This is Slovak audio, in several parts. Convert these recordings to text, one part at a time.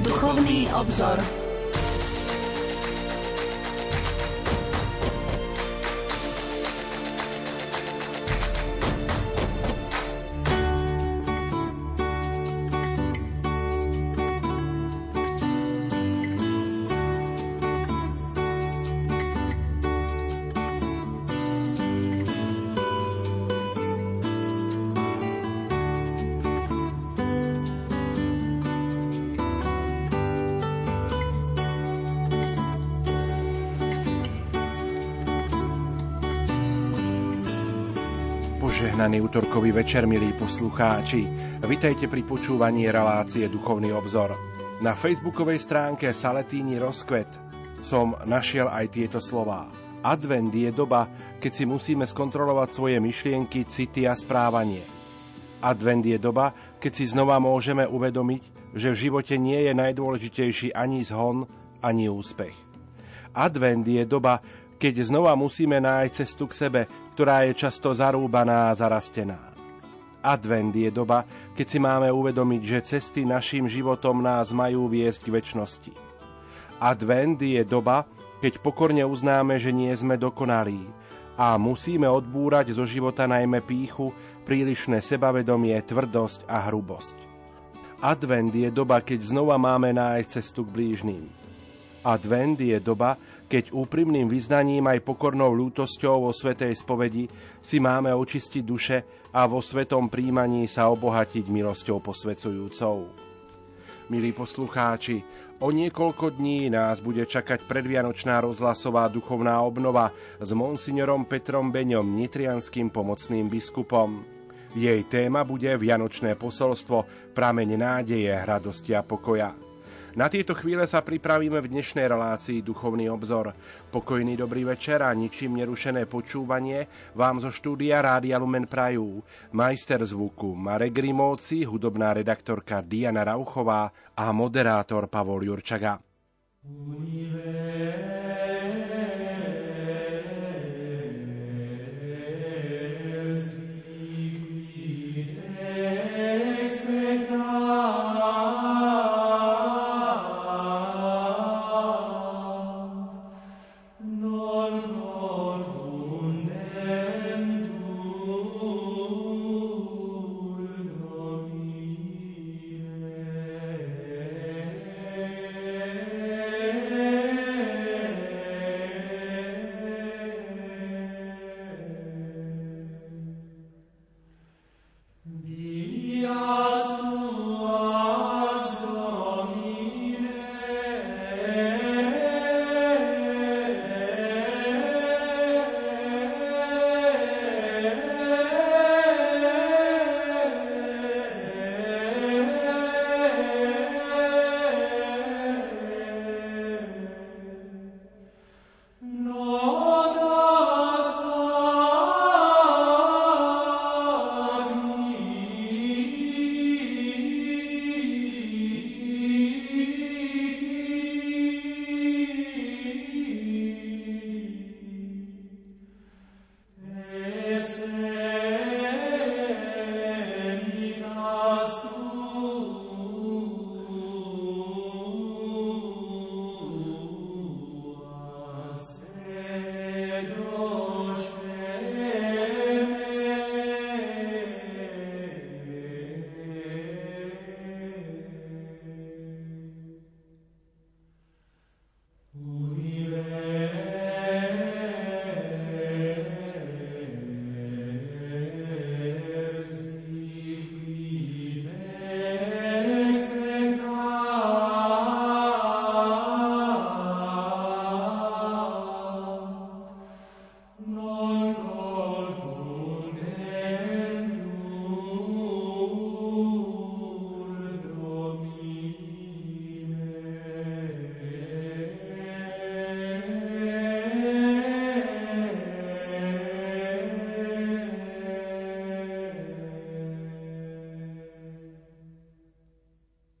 Duchovný obzor. Požehnaný útorkový večer, milí poslucháči. Vitajte pri počúvaní relácie Duchovný obzor. Na facebookovej stránke Saletíni Rozkvet som našiel aj tieto slová. Advent je doba, keď si musíme skontrolovať svoje myšlienky, city a správanie. Advent je doba, keď si znova môžeme uvedomiť, že v živote nie je najdôležitejší ani zhon, ani úspech. Advent je doba, keď znova musíme nájsť cestu k sebe, ktorá je často zarúbaná a zarastená. Advent je doba, keď si máme uvedomiť, že cesty našim životom nás majú viesť k väčšnosti. Advent je doba, keď pokorne uznáme, že nie sme dokonalí a musíme odbúrať zo života najmä píchu, prílišné sebavedomie, tvrdosť a hrubosť. Advent je doba, keď znova máme nájsť cestu k blížným. Advent je doba, keď úprimným vyznaním aj pokornou ľútosťou vo Svetej spovedi si máme očistiť duše a vo svetom príjmaní sa obohatiť milosťou posvecujúcou. Milí poslucháči, o niekoľko dní nás bude čakať predvianočná rozhlasová duchovná obnova s monsignorom Petrom Beňom, nitrianským pomocným biskupom. Jej téma bude Vianočné posolstvo, prameň nádeje, radosti a pokoja. Na tieto chvíle sa pripravíme v dnešnej relácii Duchovný obzor. Pokojný dobrý večer a ničím nerušené počúvanie vám zo štúdia Rádia Lumen Prajú. Majster zvuku Marek Grimovci, hudobná redaktorka Diana Rauchová a moderátor Pavol Jurčaga. Universe.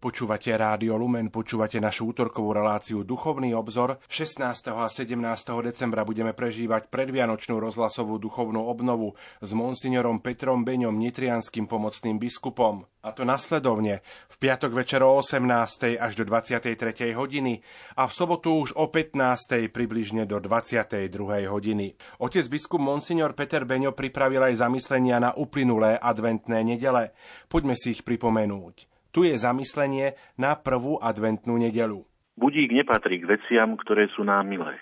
Počúvate Rádio Lumen, počúvate našu útorkovú reláciu Duchovný obzor. 16. a 17. decembra budeme prežívať predvianočnú rozhlasovú duchovnú obnovu s monsignorom Petrom Beňom, nitrianským pomocným biskupom. A to nasledovne v piatok večer o 18. až do 23. hodiny a v sobotu už o 15. približne do 22. hodiny. Otec biskup monsignor Peter Beňo pripravil aj zamyslenia na uplynulé adventné nedele. Poďme si ich pripomenúť. Tu je zamyslenie na prvú adventnú nedelu. Budík nepatrí k veciam, ktoré sú nám milé.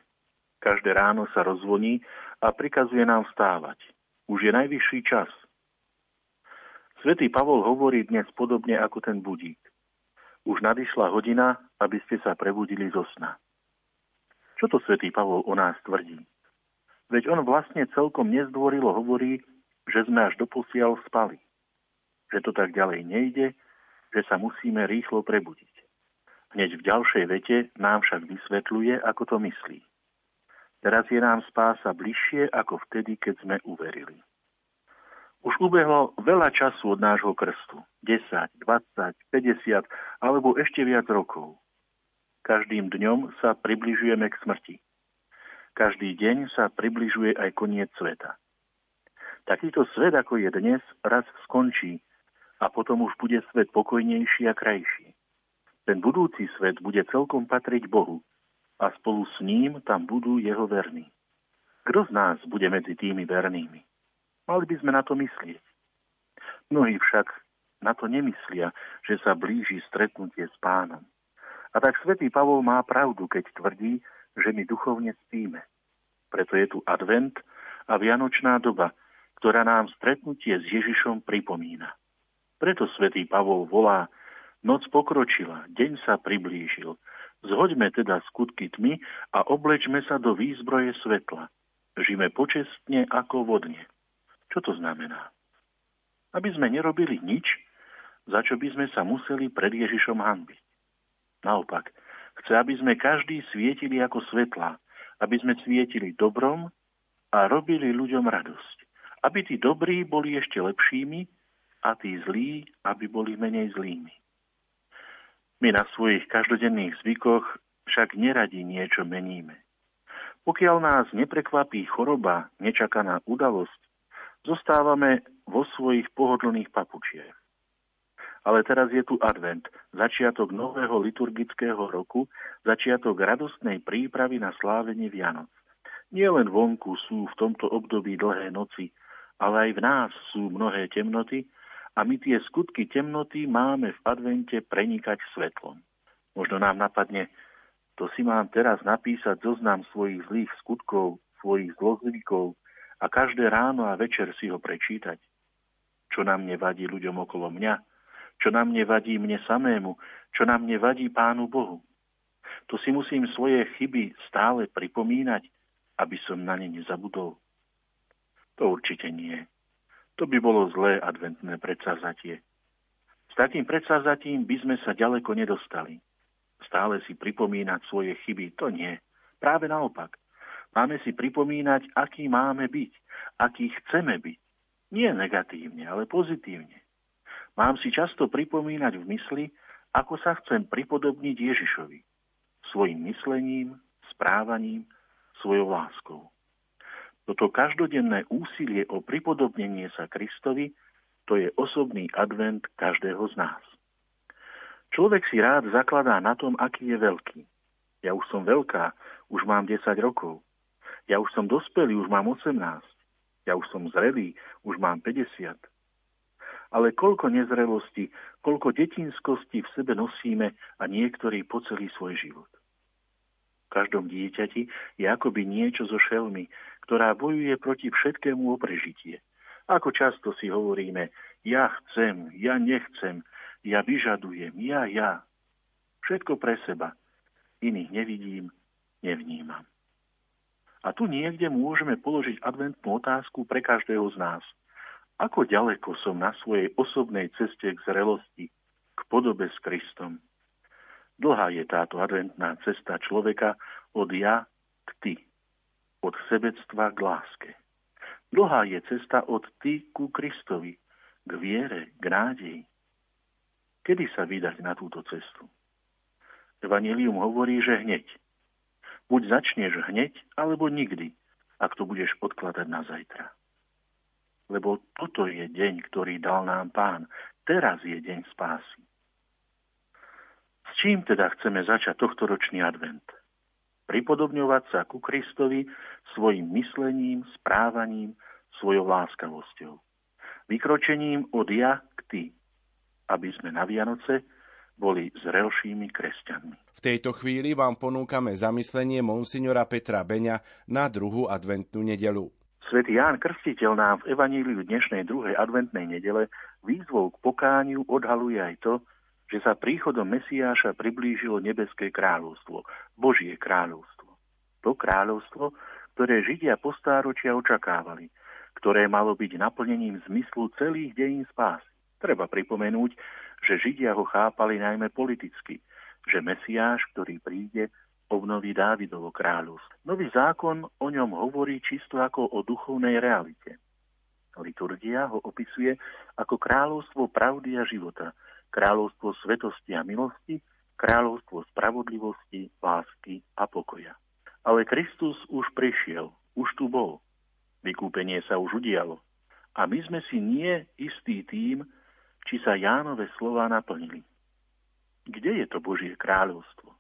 Každé ráno sa rozvoní a prikazuje nám vstávať. Už je najvyšší čas. Svetý Pavol hovorí dnes podobne ako ten budík. Už nadišla hodina, aby ste sa prebudili zo sna. Čo to svätý Pavol o nás tvrdí? Veď on vlastne celkom nezdvorilo hovorí, že sme až doposiaľ spali. Že to tak ďalej nejde, že sa musíme rýchlo prebudiť. Hneď v ďalšej vete nám však vysvetľuje, ako to myslí. Teraz je nám spása bližšie ako vtedy, keď sme uverili. Už ubehlo veľa času od nášho krstu. 10, 20, 50 alebo ešte viac rokov. Každým dňom sa približujeme k smrti. Každý deň sa približuje aj koniec sveta. Takýto svet, ako je dnes, raz skončí a potom už bude svet pokojnejší a krajší. Ten budúci svet bude celkom patriť Bohu a spolu s ním tam budú jeho verní. Kto z nás bude medzi tými vernými? Mali by sme na to myslieť. Mnohí však na to nemyslia, že sa blíži stretnutie s pánom. A tak svätý Pavol má pravdu, keď tvrdí, že my duchovne spíme. Preto je tu advent a vianočná doba, ktorá nám stretnutie s Ježišom pripomína. Preto svätý Pavol volá, noc pokročila, deň sa priblížil. Zhoďme teda skutky tmy a oblečme sa do výzbroje svetla. Žime počestne ako vodne. Čo to znamená? Aby sme nerobili nič, za čo by sme sa museli pred Ježišom hanbiť. Naopak, chce, aby sme každý svietili ako svetla, aby sme svietili dobrom a robili ľuďom radosť. Aby tí dobrí boli ešte lepšími a tí zlí, aby boli menej zlými. My na svojich každodenných zvykoch však neradi niečo meníme. Pokiaľ nás neprekvapí choroba, nečakaná udalosť, zostávame vo svojich pohodlných papučiach. Ale teraz je tu advent, začiatok nového liturgického roku, začiatok radostnej prípravy na slávenie Vianoc. Nie len vonku sú v tomto období dlhé noci, ale aj v nás sú mnohé temnoty a my tie skutky temnoty máme v advente prenikať svetlom. Možno nám napadne, to si mám teraz napísať zoznam svojich zlých skutkov, svojich zlozvykov a každé ráno a večer si ho prečítať. Čo nám nevadí ľuďom okolo mňa, čo nám nevadí mne samému, čo nám nevadí Pánu Bohu. To si musím svoje chyby stále pripomínať, aby som na ne nezabudol. To určite nie. To by bolo zlé adventné predsavzatie. S takým predsavzatím by sme sa ďaleko nedostali. Stále si pripomínať svoje chyby, to nie. Práve naopak. Máme si pripomínať, aký máme byť, aký chceme byť. Nie negatívne, ale pozitívne. Mám si často pripomínať v mysli, ako sa chcem pripodobniť Ježišovi. Svojim myslením, správaním, svojou láskou. Toto každodenné úsilie o pripodobnenie sa Kristovi, to je osobný advent každého z nás. Človek si rád zakladá na tom, aký je veľký. Ja už som veľká, už mám 10 rokov. Ja už som dospelý, už mám 18. Ja už som zrelý, už mám 50. Ale koľko nezrelosti, koľko detinskosti v sebe nosíme a niektorí po celý svoj život. V každom dieťati je akoby niečo zo šelmy, ktorá bojuje proti všetkému o prežitie. Ako často si hovoríme, ja chcem, ja nechcem, ja vyžadujem, ja, ja. Všetko pre seba. Iných nevidím, nevnímam. A tu niekde môžeme položiť adventnú otázku pre každého z nás. Ako ďaleko som na svojej osobnej ceste k zrelosti, k podobe s Kristom? Dlhá je táto adventná cesta človeka od ja k ty od sebectva k láske. Dlhá je cesta od ty ku Kristovi, k viere, k nádeji. Kedy sa vydať na túto cestu? Evangelium hovorí, že hneď. Buď začneš hneď, alebo nikdy, ak to budeš odkladať na zajtra. Lebo toto je deň, ktorý dal nám pán. Teraz je deň spásy. S čím teda chceme začať tohto ročný advent? Pripodobňovať sa ku Kristovi svojim myslením, správaním, svojou láskavosťou. Vykročením od ja k ty, aby sme na Vianoce boli zrelšími kresťanmi. V tejto chvíli vám ponúkame zamyslenie monsignora Petra Beňa na druhú adventnú nedelu. Svetý Ján Krstiteľ nám v Evaníliu dnešnej druhej adventnej nedele výzvou k pokániu odhaluje aj to, že sa príchodom Mesiáša priblížilo nebeské kráľovstvo, Božie kráľovstvo. To kráľovstvo, ktoré Židia po stáročia očakávali, ktoré malo byť naplnením zmyslu celých dejín spásy. Treba pripomenúť, že Židia ho chápali najmä politicky, že Mesiáš, ktorý príde, obnoví Dávidovo kráľovstvo. Nový zákon o ňom hovorí čisto ako o duchovnej realite. Liturgia ho opisuje ako kráľovstvo pravdy a života, kráľovstvo svetosti a milosti, kráľovstvo spravodlivosti, lásky a pokoja. Ale Kristus už prišiel, už tu bol. Vykúpenie sa už udialo. A my sme si nie istí tým, či sa Jánove slova naplnili. Kde je to Božie kráľovstvo?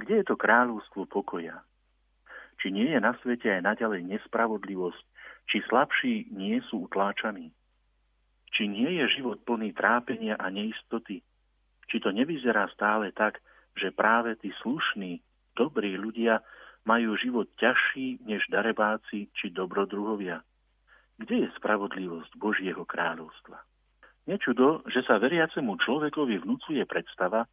Kde je to kráľovstvo pokoja? Či nie je na svete aj naďalej nespravodlivosť, či slabší nie sú utláčaní? Či nie je život plný trápenia a neistoty? Či to nevyzerá stále tak, že práve tí slušní, dobrí ľudia majú život ťažší než darebáci či dobrodruhovia? Kde je spravodlivosť Božieho kráľovstva? Nečudo, že sa veriacemu človekovi vnúcuje predstava,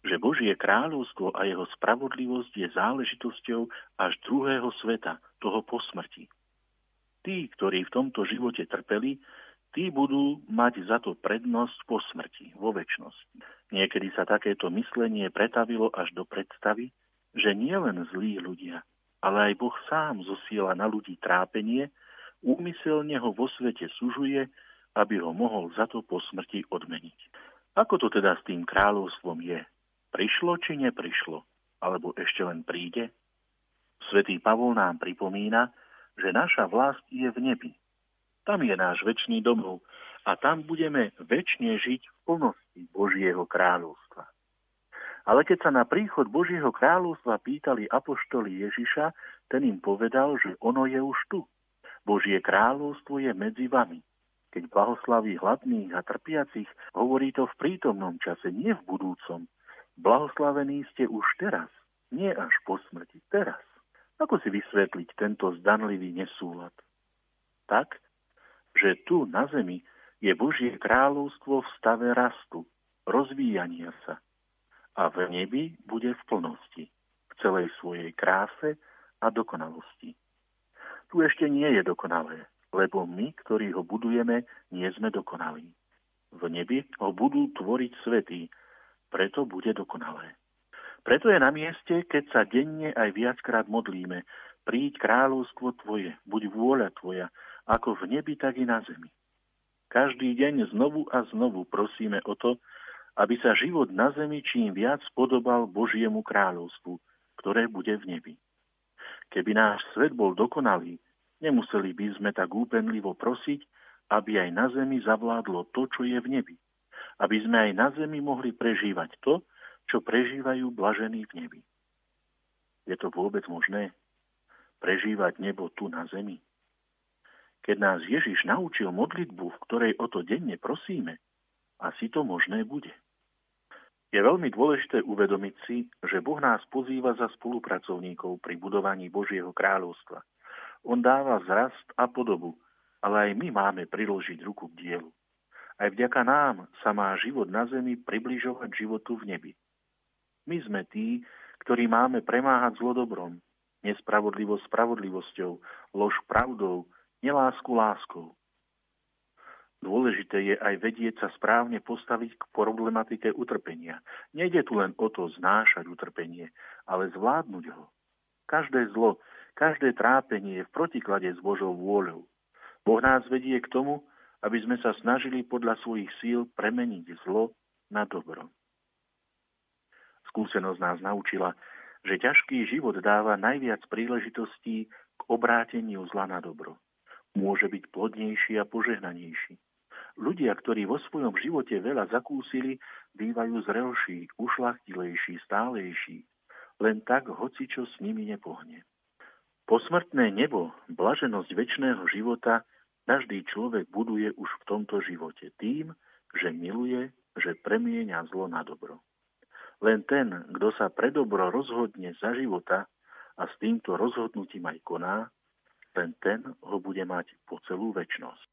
že Božie kráľovstvo a jeho spravodlivosť je záležitosťou až druhého sveta, toho po smrti. Tí, ktorí v tomto živote trpeli, tí budú mať za to prednosť po smrti, vo väčšnosti. Niekedy sa takéto myslenie pretavilo až do predstavy, že nie len zlí ľudia, ale aj Boh sám zosiela na ľudí trápenie, úmyselne ho vo svete sužuje aby ho mohol za to po smrti odmeniť. Ako to teda s tým kráľovstvom je? Prišlo či neprišlo? Alebo ešte len príde? Svetý Pavol nám pripomína, že naša vlast je v nebi. Tam je náš väčší domov a tam budeme väčšine žiť v plnosti Božieho kráľovstva. Ale keď sa na príchod Božieho kráľovstva pýtali apoštoli Ježiša, ten im povedal, že ono je už tu. Božie kráľovstvo je medzi vami. Keď blahoslaví hladných a trpiacich, hovorí to v prítomnom čase, nie v budúcom. Blahoslavení ste už teraz, nie až po smrti, teraz. Ako si vysvetliť tento zdanlivý nesúlad? Tak, že tu na zemi je Božie kráľovstvo v stave rastu, rozvíjania sa. A v nebi bude v plnosti, v celej svojej kráse a dokonalosti. Tu ešte nie je dokonalé, lebo my, ktorí ho budujeme, nie sme dokonalí. V nebi ho budú tvoriť svetí, preto bude dokonalé. Preto je na mieste, keď sa denne aj viackrát modlíme, príď kráľovstvo Tvoje, buď vôľa Tvoja, ako v nebi, tak i na zemi. Každý deň znovu a znovu prosíme o to, aby sa život na zemi čím viac podobal Božiemu kráľovstvu, ktoré bude v nebi. Keby náš svet bol dokonalý, Nemuseli by sme tak úpenlivo prosiť, aby aj na zemi zavládlo to, čo je v nebi. Aby sme aj na zemi mohli prežívať to, čo prežívajú blažení v nebi. Je to vôbec možné? Prežívať nebo tu na zemi? Keď nás Ježiš naučil modlitbu, v ktorej o to denne prosíme, asi to možné bude. Je veľmi dôležité uvedomiť si, že Boh nás pozýva za spolupracovníkov pri budovaní Božieho kráľovstva – on dáva zrast a podobu, ale aj my máme priložiť ruku k dielu. Aj vďaka nám sa má život na zemi približovať životu v nebi. My sme tí, ktorí máme premáhať zlo dobrom, nespravodlivosť spravodlivosťou, lož pravdou, nelásku láskou. Dôležité je aj vedieť sa správne postaviť k problematike utrpenia. Nejde tu len o to znášať utrpenie, ale zvládnuť ho. Každé zlo, Každé trápenie je v protiklade s Božou vôľou. Boh nás vedie k tomu, aby sme sa snažili podľa svojich síl premeniť zlo na dobro. Skúsenosť nás naučila, že ťažký život dáva najviac príležitostí k obráteniu zla na dobro. Môže byť plodnejší a požehnanejší. Ľudia, ktorí vo svojom živote veľa zakúsili, bývajú zrelší, ušlachtilejší, stálejší. Len tak hoci čo s nimi nepohne. Posmrtné nebo, blaženosť väčšného života, každý človek buduje už v tomto živote tým, že miluje, že premieňa zlo na dobro. Len ten, kto sa pre dobro rozhodne za života a s týmto rozhodnutím aj koná, len ten ho bude mať po celú väčnosť.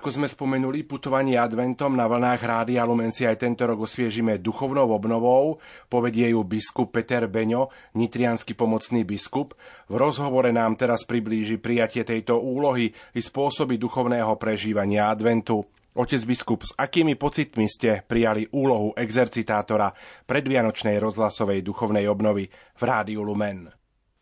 Ako sme spomenuli, putovanie adventom na vlnách Rádia Lumen si aj tento rok osviežime duchovnou obnovou. Povedie ju biskup Peter Beňo, nitrianský pomocný biskup. V rozhovore nám teraz priblíži prijatie tejto úlohy i spôsoby duchovného prežívania adventu. Otec biskup, s akými pocitmi ste prijali úlohu exercitátora predvianočnej rozhlasovej duchovnej obnovy v Rádiu Lumen?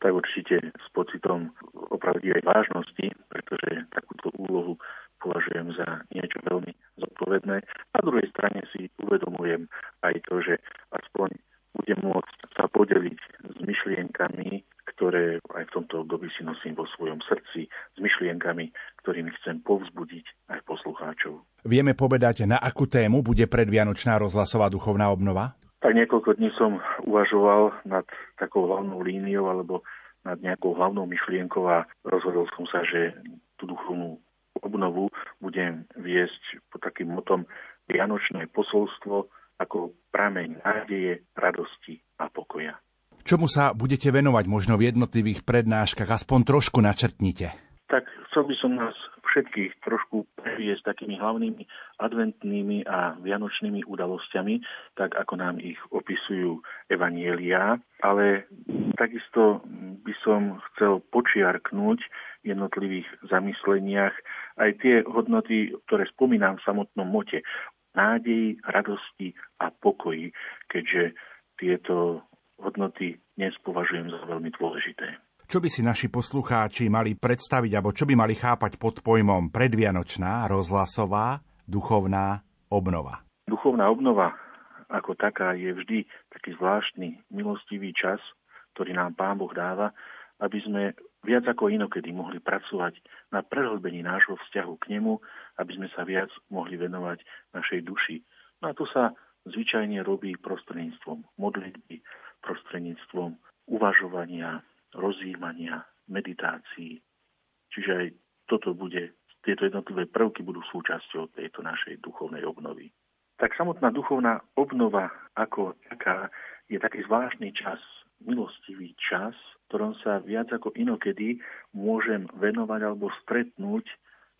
Tak určite s pocitom opravdivej vážnosti, pretože takúto úlohu považujem za niečo veľmi zodpovedné. Na druhej strane si uvedomujem aj to, že aspoň budem môcť sa podeliť s myšlienkami, ktoré aj v tomto období si nosím vo svojom srdci, s myšlienkami, ktorými chcem povzbudiť aj poslucháčov. Vieme povedať, na akú tému bude predvianočná rozhlasová duchovná obnova? Tak niekoľko dní som uvažoval nad takou hlavnou líniou alebo nad nejakou hlavnou myšlienkou a rozhodol som sa, že tú duchovnú obnovu budem viesť pod takým motom Vianočné posolstvo ako prameň nádeje, radosti a pokoja. Čomu sa budete venovať možno v jednotlivých prednáškach? Aspoň trošku načrtnite. Tak chcel by som nás všetkých trošku previesť takými hlavnými adventnými a vianočnými udalosťami, tak ako nám ich opisujú evanielia, ale takisto by som chcel počiarknúť jednotlivých zamysleniach aj tie hodnoty, ktoré spomínam v samotnom mote. Nádeji, radosti a pokoji, keďže tieto hodnoty dnes považujem za veľmi dôležité. Čo by si naši poslucháči mali predstaviť, alebo čo by mali chápať pod pojmom predvianočná, rozhlasová, duchovná obnova? Duchovná obnova ako taká je vždy taký zvláštny, milostivý čas, ktorý nám Pán Boh dáva, aby sme viac ako inokedy mohli pracovať na prehlbení nášho vzťahu k nemu, aby sme sa viac mohli venovať našej duši. No a to sa zvyčajne robí prostredníctvom modlitby, prostredníctvom uvažovania, rozjímania, meditácií. Čiže aj toto bude, tieto jednotlivé prvky budú súčasťou tejto našej duchovnej obnovy. Tak samotná duchovná obnova ako taká je taký zvláštny čas, milostivý čas, ktorom sa viac ako inokedy môžem venovať alebo stretnúť,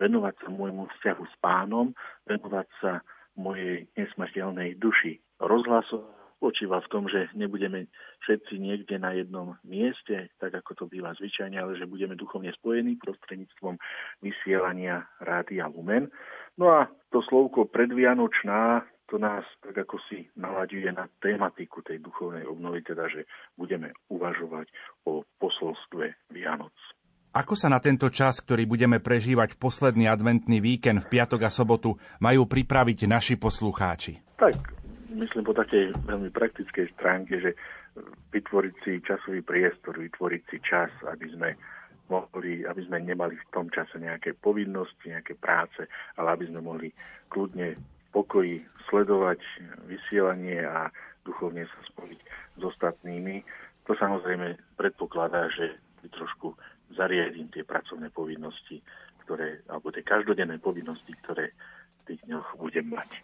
venovať sa môjmu vzťahu s pánom, venovať sa mojej nesmrteľnej duši. Rozhlasovať spočíva v tom, že nebudeme všetci niekde na jednom mieste, tak ako to býva zvyčajne, ale že budeme duchovne spojení prostredníctvom vysielania Rádia Lumen. No a to slovko predvianočná, to nás tak ako si nalaďuje na tematiku tej duchovnej obnovy, teda že budeme uvažovať o posolstve Vianoc. Ako sa na tento čas, ktorý budeme prežívať v posledný adventný víkend v piatok a sobotu, majú pripraviť naši poslucháči? Tak myslím po takej veľmi praktickej stránke, že vytvoriť si časový priestor, vytvoriť si čas, aby sme mohli, aby sme nemali v tom čase nejaké povinnosti, nejaké práce, ale aby sme mohli kľudne pokoji sledovať vysielanie a duchovne sa spojiť s ostatnými. To samozrejme predpokladá, že trošku zariadím tie pracovné povinnosti, ktoré, alebo tie každodenné povinnosti, ktoré v tých dňoch budem mať.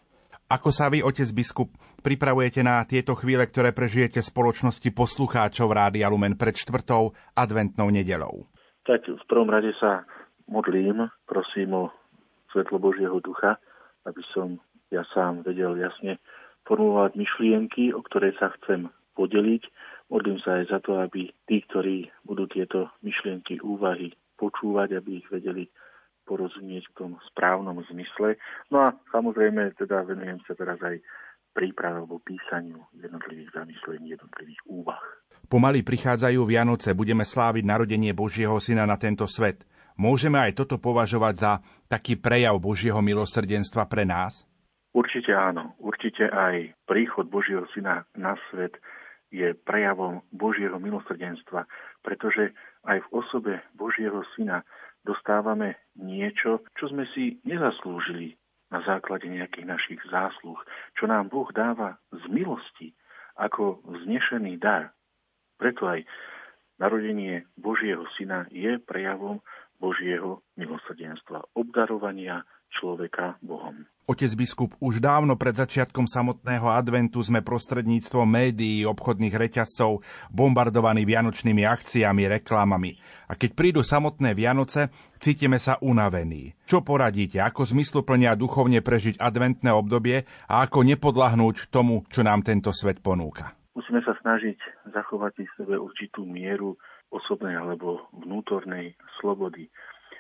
Ako sa vy, otec biskup, pripravujete na tieto chvíle, ktoré prežijete v spoločnosti poslucháčov Rádia Lumen pred čtvrtou adventnou nedelou? Tak v prvom rade sa modlím, prosím o svetlo Božieho ducha, aby som ja sám vedel jasne formulovať myšlienky, o ktoré sa chcem podeliť. Modlím sa aj za to, aby tí, ktorí budú tieto myšlienky, úvahy počúvať, aby ich vedeli porozumieť v tom správnom zmysle. No a samozrejme teda venujem sa teraz aj príprave alebo písaniu jednotlivých zamyslení, jednotlivých úvah. Pomaly prichádzajú Vianoce, budeme sláviť narodenie Božieho Syna na tento svet. Môžeme aj toto považovať za taký prejav Božieho milosrdenstva pre nás? Určite áno. Určite aj príchod Božieho Syna na svet je prejavom Božieho milosrdenstva, pretože aj v osobe Božieho Syna dostávame niečo, čo sme si nezaslúžili na základe nejakých našich zásluh, čo nám Boh dáva z milosti ako vznešený dar. Preto aj narodenie Božieho Syna je prejavom Božieho milosrdenstva, obdarovania človeka Bohom. Otec biskup, už dávno pred začiatkom samotného adventu sme prostredníctvom médií, obchodných reťazcov bombardovaní vianočnými akciami, reklamami. A keď prídu samotné Vianoce, cítime sa unavení. Čo poradíte, ako zmysluplne a duchovne prežiť adventné obdobie a ako nepodlahnúť tomu, čo nám tento svet ponúka? Musíme sa snažiť zachovať v sebe určitú mieru osobnej alebo vnútornej slobody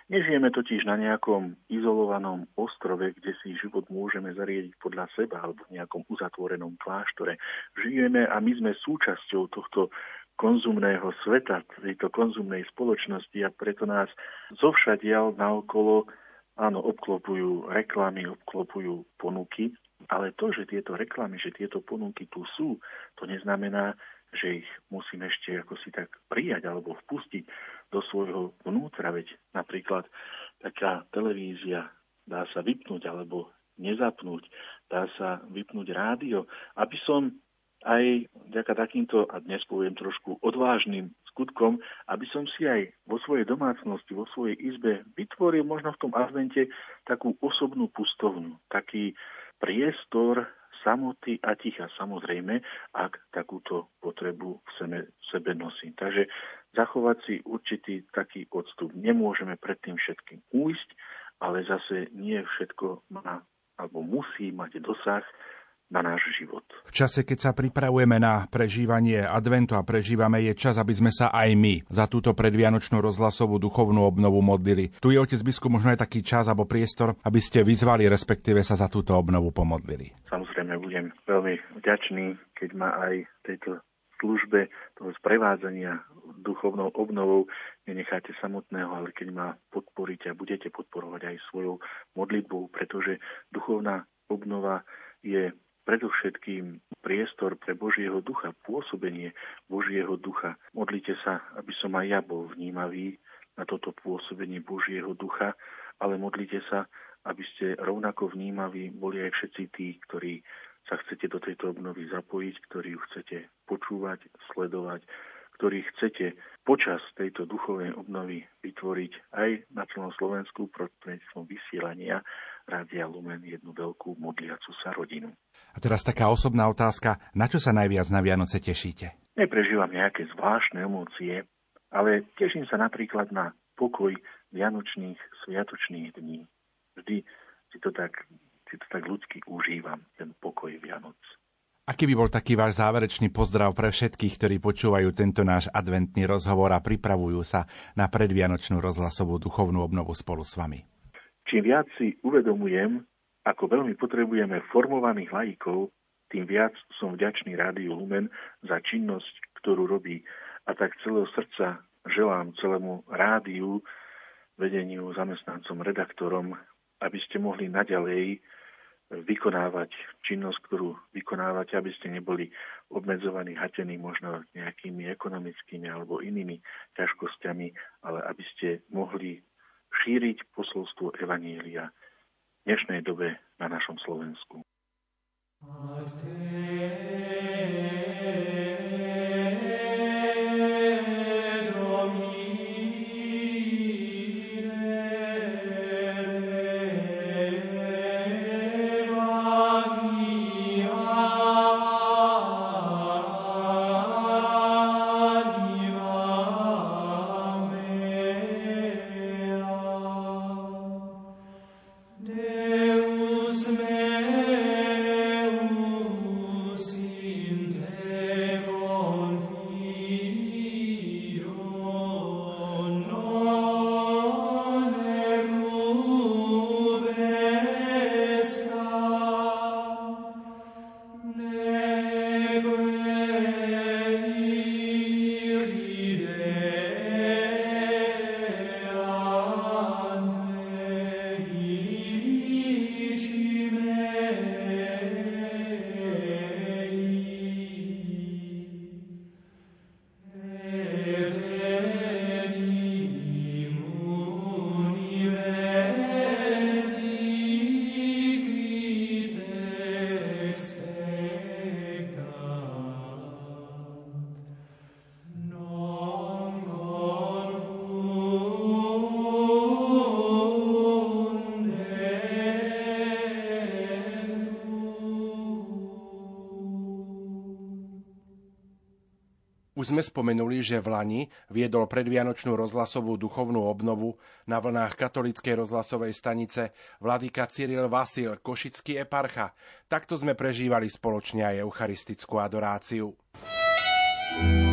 Nežijeme totiž na nejakom izolovanom ostrove, kde si život môžeme zariadiť podľa seba alebo v nejakom uzatvorenom kláštore. Žijeme a my sme súčasťou tohto konzumného sveta, tejto konzumnej spoločnosti a preto nás zovšadial naokolo áno, obklopujú reklamy, obklopujú ponuky, ale to, že tieto reklamy, že tieto ponuky tu sú, to neznamená, že ich musím ešte ako si tak prijať alebo vpustiť do svojho vnútra, veď napríklad taká televízia dá sa vypnúť alebo nezapnúť, dá sa vypnúť rádio, aby som aj vďaka takýmto, a dnes poviem trošku odvážnym skutkom, aby som si aj vo svojej domácnosti, vo svojej izbe vytvoril možno v tom advente takú osobnú pustovňu, taký priestor samoty a ticha, samozrejme, ak takúto potrebu v sebe, v sebe nosím. Takže zachovať si určitý taký odstup. Nemôžeme pred tým všetkým újsť, ale zase nie všetko má alebo musí mať dosah na náš život. V čase, keď sa pripravujeme na prežívanie adventu a prežívame, je čas, aby sme sa aj my za túto predvianočnú rozhlasovú duchovnú obnovu modlili. Tu je otec biskup možno aj taký čas alebo priestor, aby ste vyzvali, respektíve sa za túto obnovu pomodlili. Samozrejme, budem veľmi vďačný, keď ma aj tejto službe toho sprevádzania duchovnou obnovou nenecháte samotného, ale keď ma podporíte a budete podporovať aj svojou modlitbou, pretože duchovná obnova je predovšetkým priestor pre Božieho ducha, pôsobenie Božieho ducha. Modlite sa, aby som aj ja bol vnímavý na toto pôsobenie Božieho ducha, ale modlite sa, aby ste rovnako vnímaví boli aj všetci tí, ktorí sa chcete do tejto obnovy zapojiť, ktorí ju chcete počúvať, sledovať, ktorí chcete počas tejto duchovnej obnovy vytvoriť aj na celom Slovensku prostredníctvom vysielania Rádia Lumen jednu veľkú modliacu sa rodinu. A teraz taká osobná otázka, na čo sa najviac na Vianoce tešíte? Neprežívam nejaké zvláštne emócie, ale teším sa napríklad na pokoj vianočných sviatočných dní. Vždy si to tak, si to tak ľudsky užívam, ten pokoj Vianoc. Aký by bol taký váš záverečný pozdrav pre všetkých, ktorí počúvajú tento náš adventný rozhovor a pripravujú sa na predvianočnú rozhlasovú duchovnú obnovu spolu s vami? Čím viac si uvedomujem, ako veľmi potrebujeme formovaných laikov, tým viac som vďačný Rádiu Lumen za činnosť, ktorú robí. A tak celého srdca želám celému rádiu, vedeniu, zamestnancom, redaktorom, aby ste mohli naďalej vykonávať činnosť, ktorú vykonávate, aby ste neboli obmedzovaní, hatení možno nejakými ekonomickými alebo inými ťažkosťami, ale aby ste mohli šíriť posolstvo Evanielia dnešnej dobe na našom Slovensku. Už sme spomenuli, že v Lani viedol predvianočnú rozhlasovú duchovnú obnovu na vlnách katolíckej rozhlasovej stanice vladyka Cyril Vasil, košický eparcha. Takto sme prežívali spoločne aj eucharistickú adoráciu. thank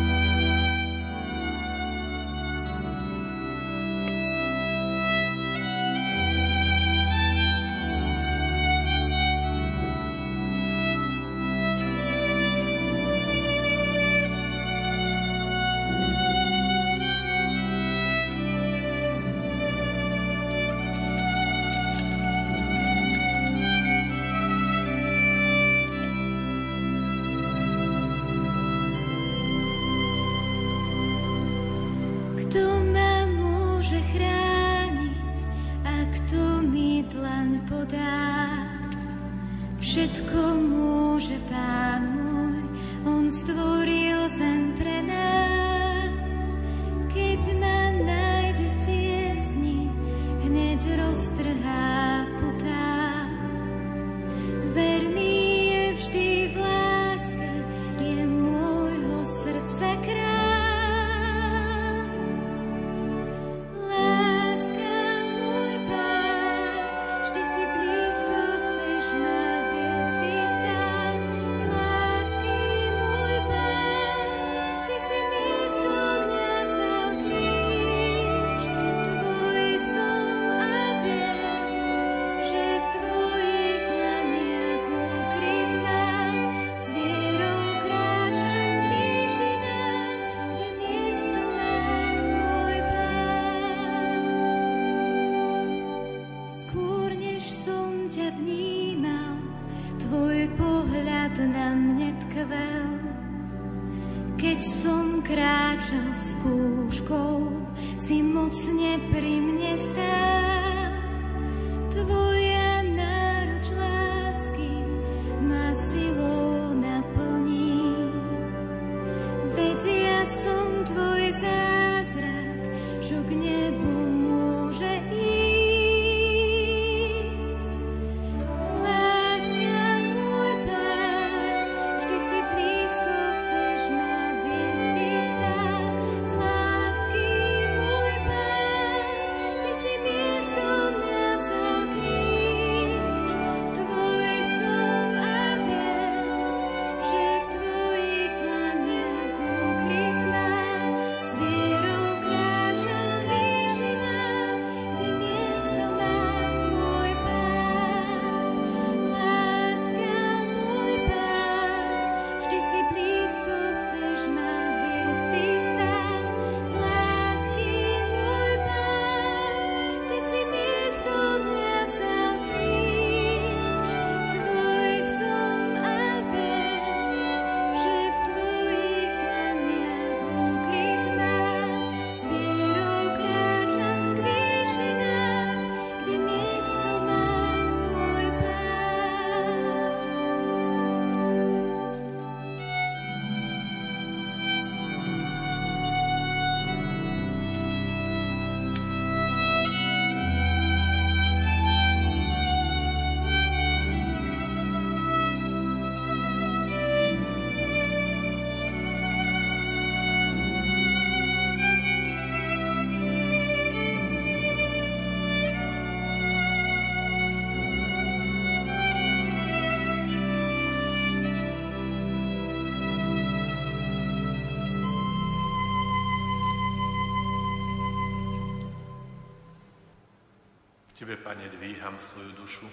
Tebe, Pane, dvíham svoju dušu.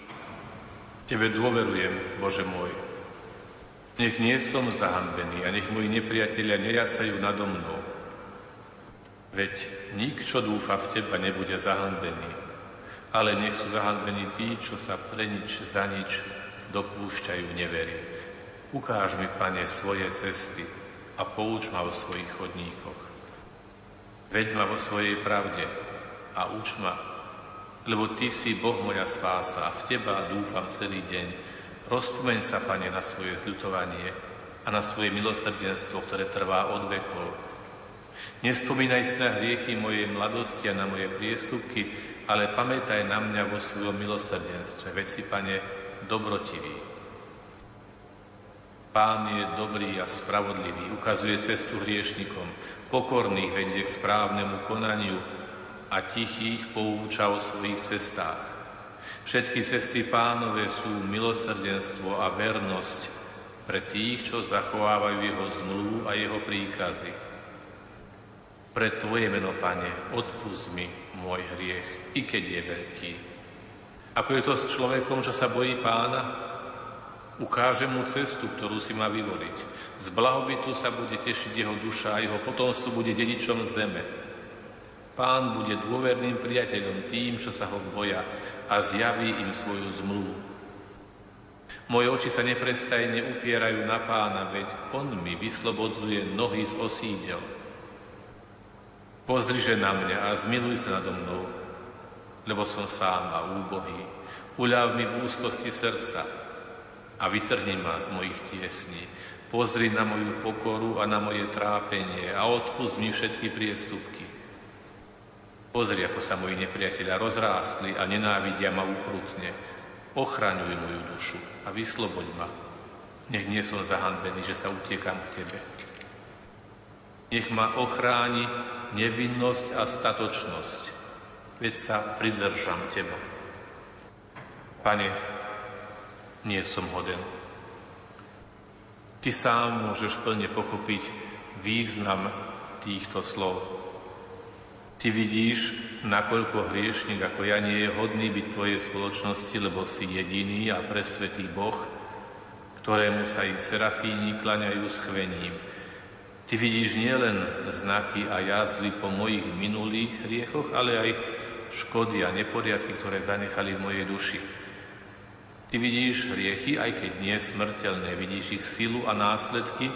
Tebe dôverujem, Bože môj. Nech nie som zahanbený a nech moji nepriatelia nejasajú nado mnou. Veď nik, čo dúfa v Teba, nebude zahanbený, ale nech sú zahanbení tí, čo sa pre nič za nič dopúšťajú nevery. Ukáž mi, Pane, svoje cesty a pouč ma o svojich chodníkoch. Veď ma vo svojej pravde a uč ma lebo Ty si Boh moja spása a v Teba dúfam celý deň. Rozpomeň sa, Pane, na svoje zľutovanie a na svoje milosrdenstvo, ktoré trvá od vekov. Nespomínaj si na hriechy mojej mladosti a na moje priestupky, ale pamätaj na mňa vo svojom milosrdenstve. Veď si, Pane, dobrotivý. Pán je dobrý a spravodlivý, ukazuje cestu hriešnikom, pokorných vedie k správnemu konaniu a tichých pouča o svojich cestách. Všetky cesty pánové sú milosrdenstvo a vernosť pre tých, čo zachovávajú jeho zmluvu a jeho príkazy. Pre Tvoje meno, Pane, odpust mi môj hriech, i keď je veľký. Ako je to s človekom, čo sa bojí pána? Ukáže mu cestu, ktorú si má vyvoliť. Z blahobytu sa bude tešiť jeho duša a jeho potomstvo bude dedičom zeme. Pán bude dôverným priateľom tým, čo sa ho boja a zjaví im svoju zmluvu. Moje oči sa neprestajne upierajú na pána, veď on mi vyslobodzuje nohy z osídel. Pozriže na mňa a zmiluj sa nado mnou, lebo som sám a úbohý. Uľav mi v úzkosti srdca, a vytrhni ma z mojich tiesní. Pozri na moju pokoru a na moje trápenie a odpust mi všetky priestupky. Pozri, ako sa moji nepriatelia rozrástli a nenávidia ma ukrutne. Ochraňuj moju dušu a vysloboď ma. Nech nie som zahanbený, že sa utiekam k Tebe. Nech ma ochráni nevinnosť a statočnosť, veď sa pridržam Teba. Pane, nie som hoden. Ty sám môžeš plne pochopiť význam týchto slov. Ty vidíš, nakoľko hriešnik ako ja nie je hodný byť Tvojej spoločnosti, lebo si jediný a presvetý Boh, ktorému sa i serafíni klaňajú s chvením. Ty vidíš nielen znaky a jazvy po mojich minulých hriechoch, ale aj škody a neporiadky, ktoré zanechali v mojej duši. Ty vidíš hriechy, aj keď nie smrteľné, vidíš ich silu a následky,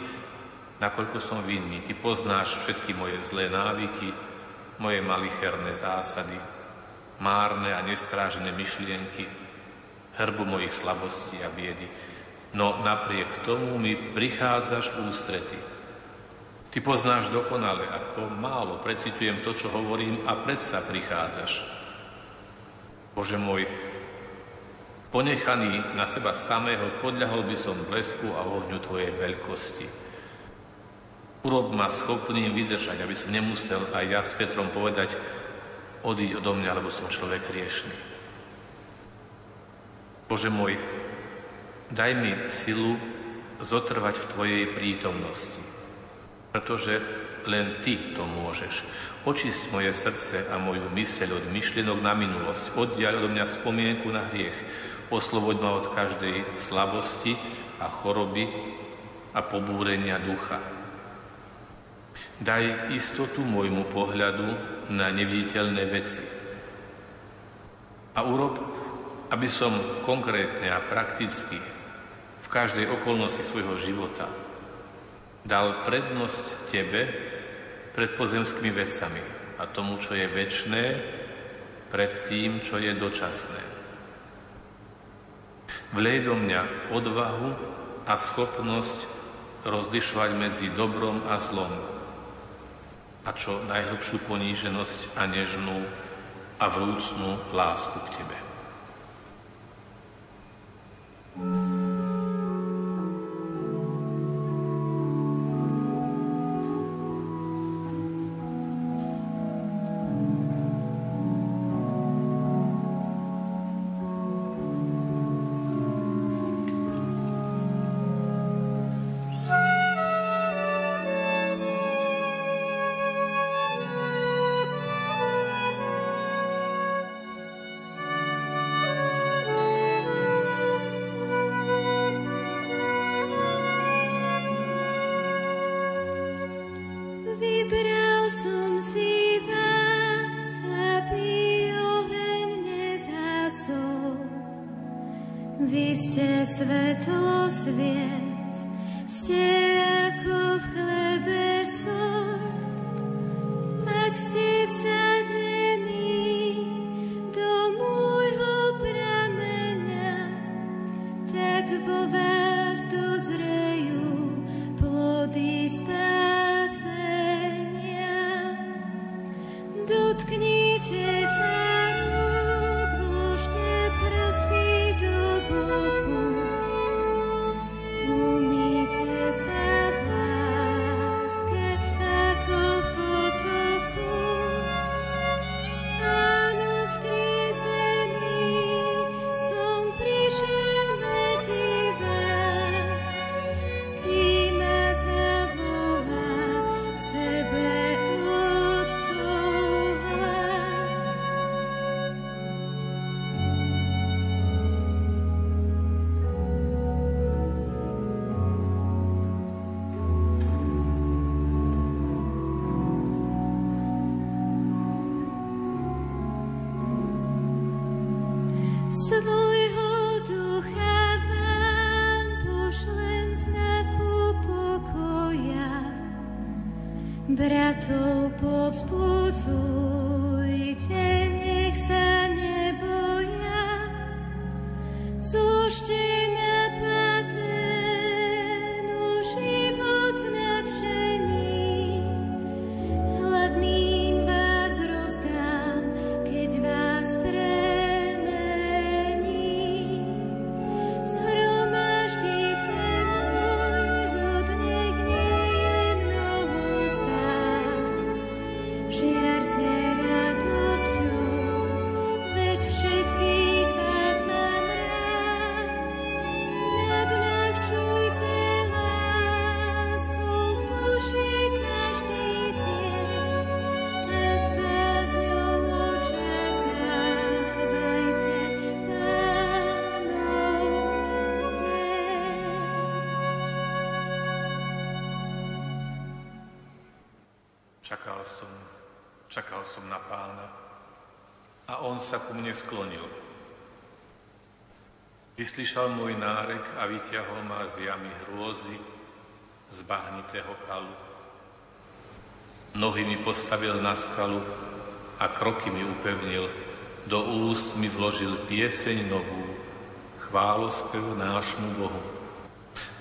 nakoľko som vinný. Ty poznáš všetky moje zlé návyky, moje malicherné zásady, márne a nestrážené myšlienky, hrbu mojich slabostí a biedy. No napriek tomu mi prichádzaš v ústrety. Ty poznáš dokonale, ako málo precitujem to, čo hovorím a predsa prichádzaš. Bože môj, Ponechaný na seba samého, podľahol by som blesku a ohňu Tvojej veľkosti. Urob ma schopným vydržať, aby som nemusel aj ja s Petrom povedať, odíď odo mňa, lebo som človek hriešný. Bože môj, daj mi silu zotrvať v Tvojej prítomnosti, pretože len Ty to môžeš. Očist moje srdce a moju myseľ od myšlienok na minulosť, oddiaľ od mňa spomienku na hriech, osloboď ma od každej slabosti a choroby a pobúrenia ducha. Daj istotu môjmu pohľadu na neviditeľné veci. A urob, aby som konkrétne a prakticky v každej okolnosti svojho života dal prednosť Tebe pred pozemskými vecami a tomu, čo je väčné, pred tým, čo je dočasné. Vlej do mňa odvahu a schopnosť rozlišovať medzi dobrom a zlom a čo najhlbšiu poníženosť a nežnú a vrúcnú lásku k Tebe. Bratov svetlo sviet. Sa ku mne sklonil. Vyslyšal môj nárek a vyťahol ma z jamy hrôzy, z bahnitého kalu. Nohy mi postavil na skalu a kroky mi upevnil. Do úst mi vložil pieseň novú, chválospev nášmu Bohu.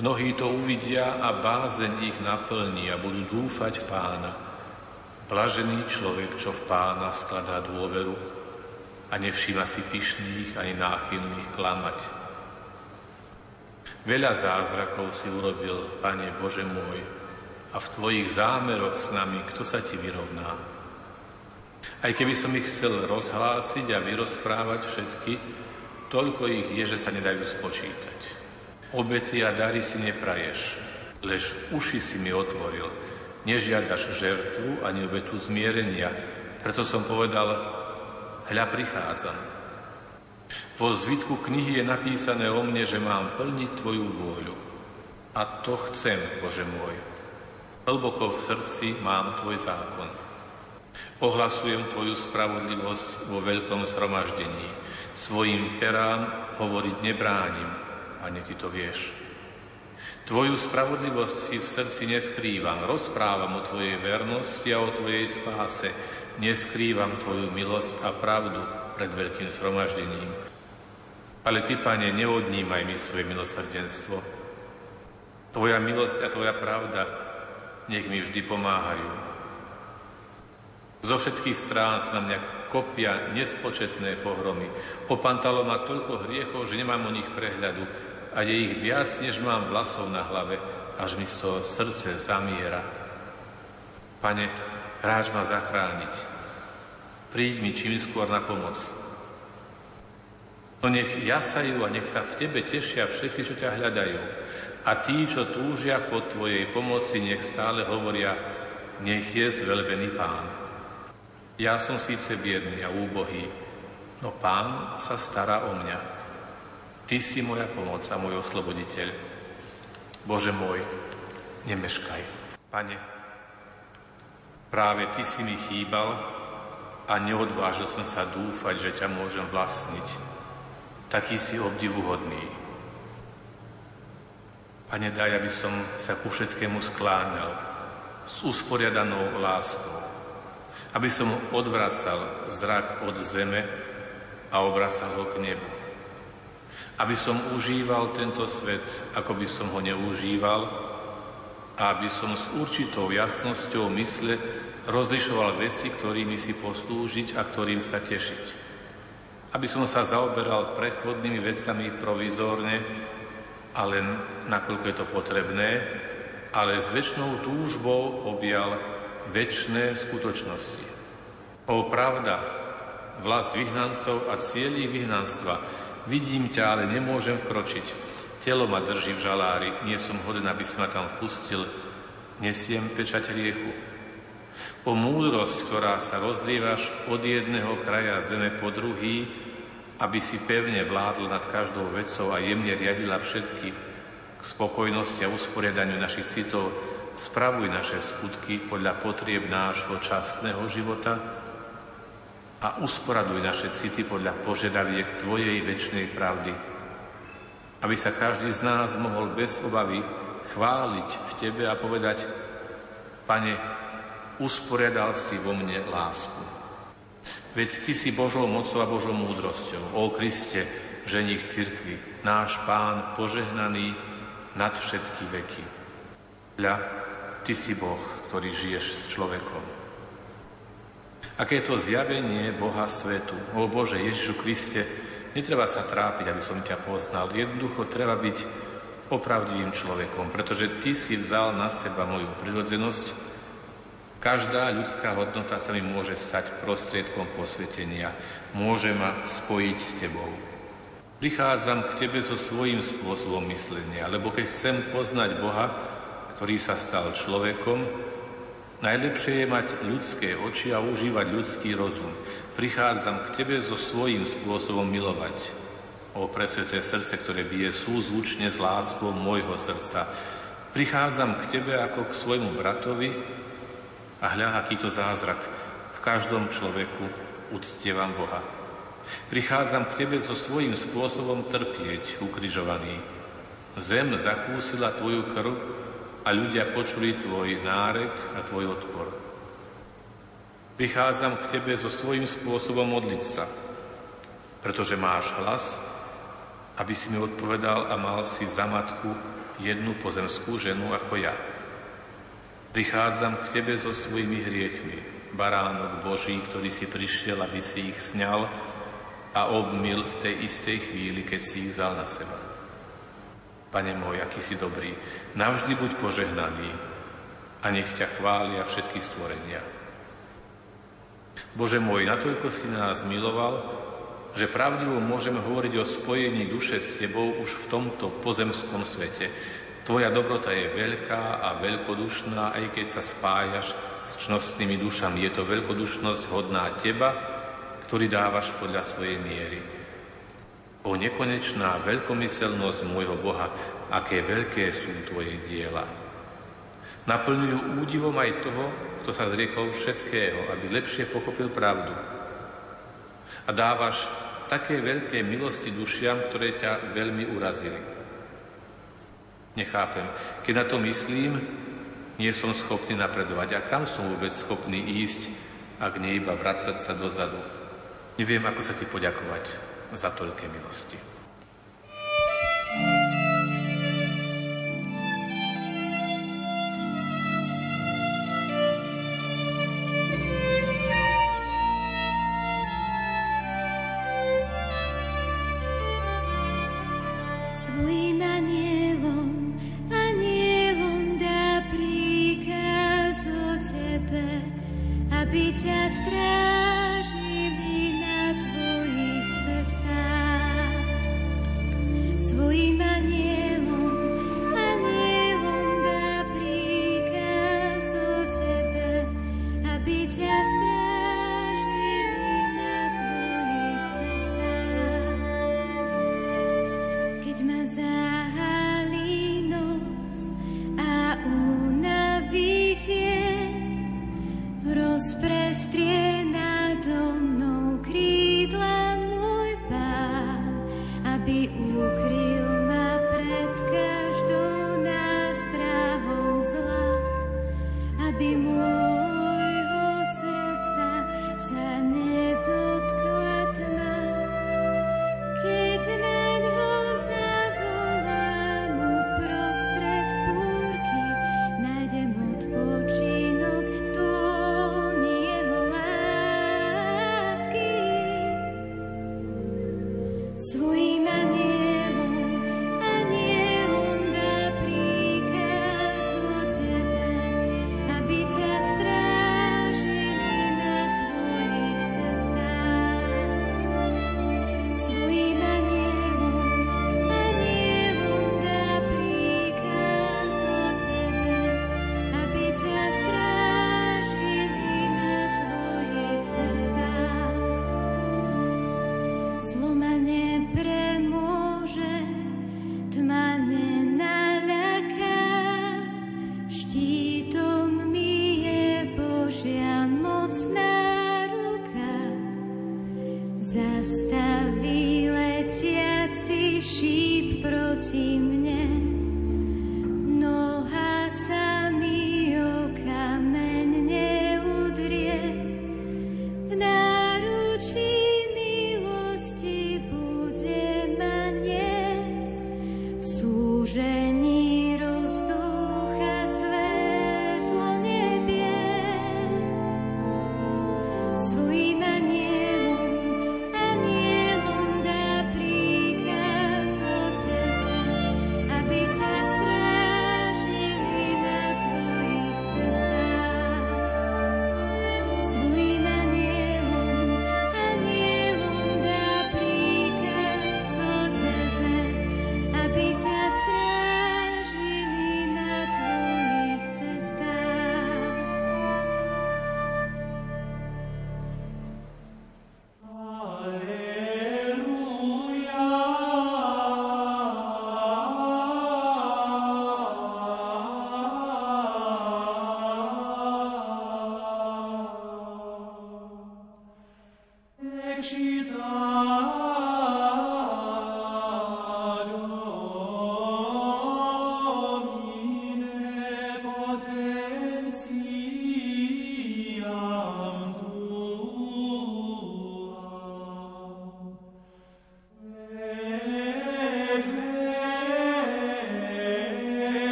Mnohí to uvidia a bázeň ich naplní a budú dúfať pána. Blažený človek, čo v pána skladá dôveru, a nevšíma si pyšných ani náchylných klamať. Veľa zázrakov si urobil, Pane Bože môj, a v Tvojich zámeroch s nami, kto sa Ti vyrovná? Aj keby som ich chcel rozhlásiť a vyrozprávať všetky, toľko ich je, že sa nedajú spočítať. Obety a dary si nepraješ, lež uši si mi otvoril. Nežiadaš žertu ani obetu zmierenia, preto som povedal, hľa prichádzam. Vo zvitku knihy je napísané o mne, že mám plniť Tvoju vôľu. A to chcem, Bože môj. Hlboko v srdci mám Tvoj zákon. Ohlasujem Tvoju spravodlivosť vo veľkom zhromaždení. Svojim perám hovoriť nebránim, Pane, Ty to vieš. Tvoju spravodlivosť si v srdci neskrývam, rozprávam o Tvojej vernosti a o Tvojej spáse, neskrývam Tvoju milosť a pravdu pred veľkým zhromaždením. Ale Ty, Pane, neodnímaj mi svoje milosrdenstvo. Tvoja milosť a Tvoja pravda nech mi vždy pomáhajú. Zo všetkých strán sa na mňa kopia nespočetné pohromy. Opantalo ma toľko hriechov, že nemám o nich prehľadu a je ich viac, než mám vlasov na hlave, až mi z toho srdce zamiera. Pane, ráč ma zachrániť. Príď mi čím skôr na pomoc. No nech jasajú a nech sa v Tebe tešia všetci, čo ťa hľadajú. A tí, čo túžia po Tvojej pomoci, nech stále hovoria, nech je zvelbený Pán. Ja som síce biedný a úbohý, no Pán sa stará o mňa. Ty si moja pomoc a môj osloboditeľ. Bože môj, nemeškaj. Pane, Práve Ty si mi chýbal a neodvážil som sa dúfať, že ťa môžem vlastniť. Taký si obdivuhodný. Pane, daj, aby som sa ku všetkému skláňal s usporiadanou láskou. Aby som odvracal zrak od zeme a obracal ho k nebu. Aby som užíval tento svet, ako by som ho neužíval, a aby som s určitou jasnosťou mysle rozlišoval veci, ktorými si poslúžiť a ktorým sa tešiť. Aby som sa zaoberal prechodnými vecami provizórne, ale nakoľko je to potrebné, ale s väčšnou túžbou objal väčšné skutočnosti. O pravda, vlast vyhnancov a cieľ ich vyhnanstva, vidím ťa, ale nemôžem vkročiť. Telo ma drží v žalári, nie som hoden, aby si ma tam vpustil, nesiem pečať riechu. O múdrosť, ktorá sa rozlievaš od jedného kraja zeme po druhý, aby si pevne vládl nad každou vecou a jemne riadila všetky k spokojnosti a usporiadaniu našich citov, spravuj naše skutky podľa potrieb nášho časného života. A usporaduj naše city podľa požiadaviek Tvojej väčšnej pravdy, aby sa každý z nás mohol bez obavy chváliť v Tebe a povedať, Pane, usporiadal si vo mne lásku. Veď Ty si Božou mocou a Božou múdrosťou, o Kriste, ženich cirkvi, náš Pán požehnaný nad všetky veky. Hľa, Ty si Boh, ktorý žiješ s človekom. Aké je to zjavenie Boha svetu. O Bože, Ježišu Kriste, netreba sa trápiť, aby som ťa poznal. Jednoducho treba byť opravdivým človekom, pretože Ty si vzal na seba moju prirodzenosť, Každá ľudská hodnota sa mi môže stať prostriedkom posvetenia, môže ma spojiť s Tebou. Prichádzam k Tebe so svojím spôsobom myslenia, lebo keď chcem poznať Boha, ktorý sa stal človekom, najlepšie je mať ľudské oči a užívať ľudský rozum. Prichádzam k Tebe so svojím spôsobom milovať. O presveté srdce, ktoré bije súzvučne s láskou môjho srdca. Prichádzam k Tebe ako k svojmu bratovi, a hľa, aký to zázrak. V každom človeku uctievam Boha. Prichádzam k Tebe so svojím spôsobom trpieť, ukrižovaný. Zem zakúsila Tvoju krv a ľudia počuli Tvoj nárek a Tvoj odpor. Prichádzam k Tebe so svojím spôsobom modliť sa, pretože máš hlas, aby si mi odpovedal a mal si za matku jednu pozemskú ženu ako ja. Prichádzam k Tebe so svojimi hriechmi, baránok Boží, ktorý si prišiel, aby si ich sňal a obmil v tej istej chvíli, keď si ich vzal na seba. Pane môj, aký si dobrý, navždy buď požehnaný a nech ťa chvália všetky stvorenia. Bože môj, natoľko si nás miloval, že pravdivo môžeme hovoriť o spojení duše s Tebou už v tomto pozemskom svete, Tvoja dobrota je veľká a veľkodušná, aj keď sa spájaš s čnostnými dušami. Je to veľkodušnosť hodná Teba, ktorý dávaš podľa svojej miery. O nekonečná veľkomyselnosť môjho Boha, aké veľké sú Tvoje diela. Naplňujú údivom aj toho, kto sa zriekol všetkého, aby lepšie pochopil pravdu. A dávaš také veľké milosti dušiam, ktoré ťa veľmi urazili. Nechápem. Keď na to myslím, nie som schopný napredovať. A kam som vôbec schopný ísť, ak nie iba vracať sa dozadu? Neviem, ako sa ti poďakovať za toľké milosti.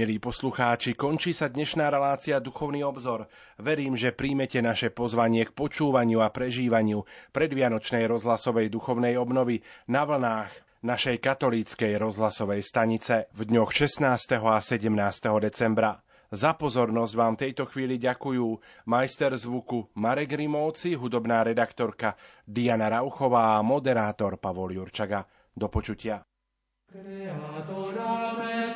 Milí poslucháči, končí sa dnešná relácia Duchovný obzor. Verím, že príjmete naše pozvanie k počúvaniu a prežívaniu predvianočnej rozhlasovej duchovnej obnovy na vlnách našej katolíckej rozhlasovej stanice v dňoch 16. a 17. decembra. Za pozornosť vám tejto chvíli ďakujú majster zvuku Marek Rimovci, hudobná redaktorka Diana Rauchová a moderátor Pavol Jurčaga. Do počutia. Creatora eterna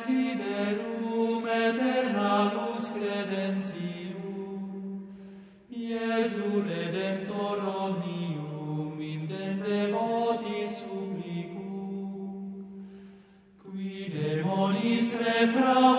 from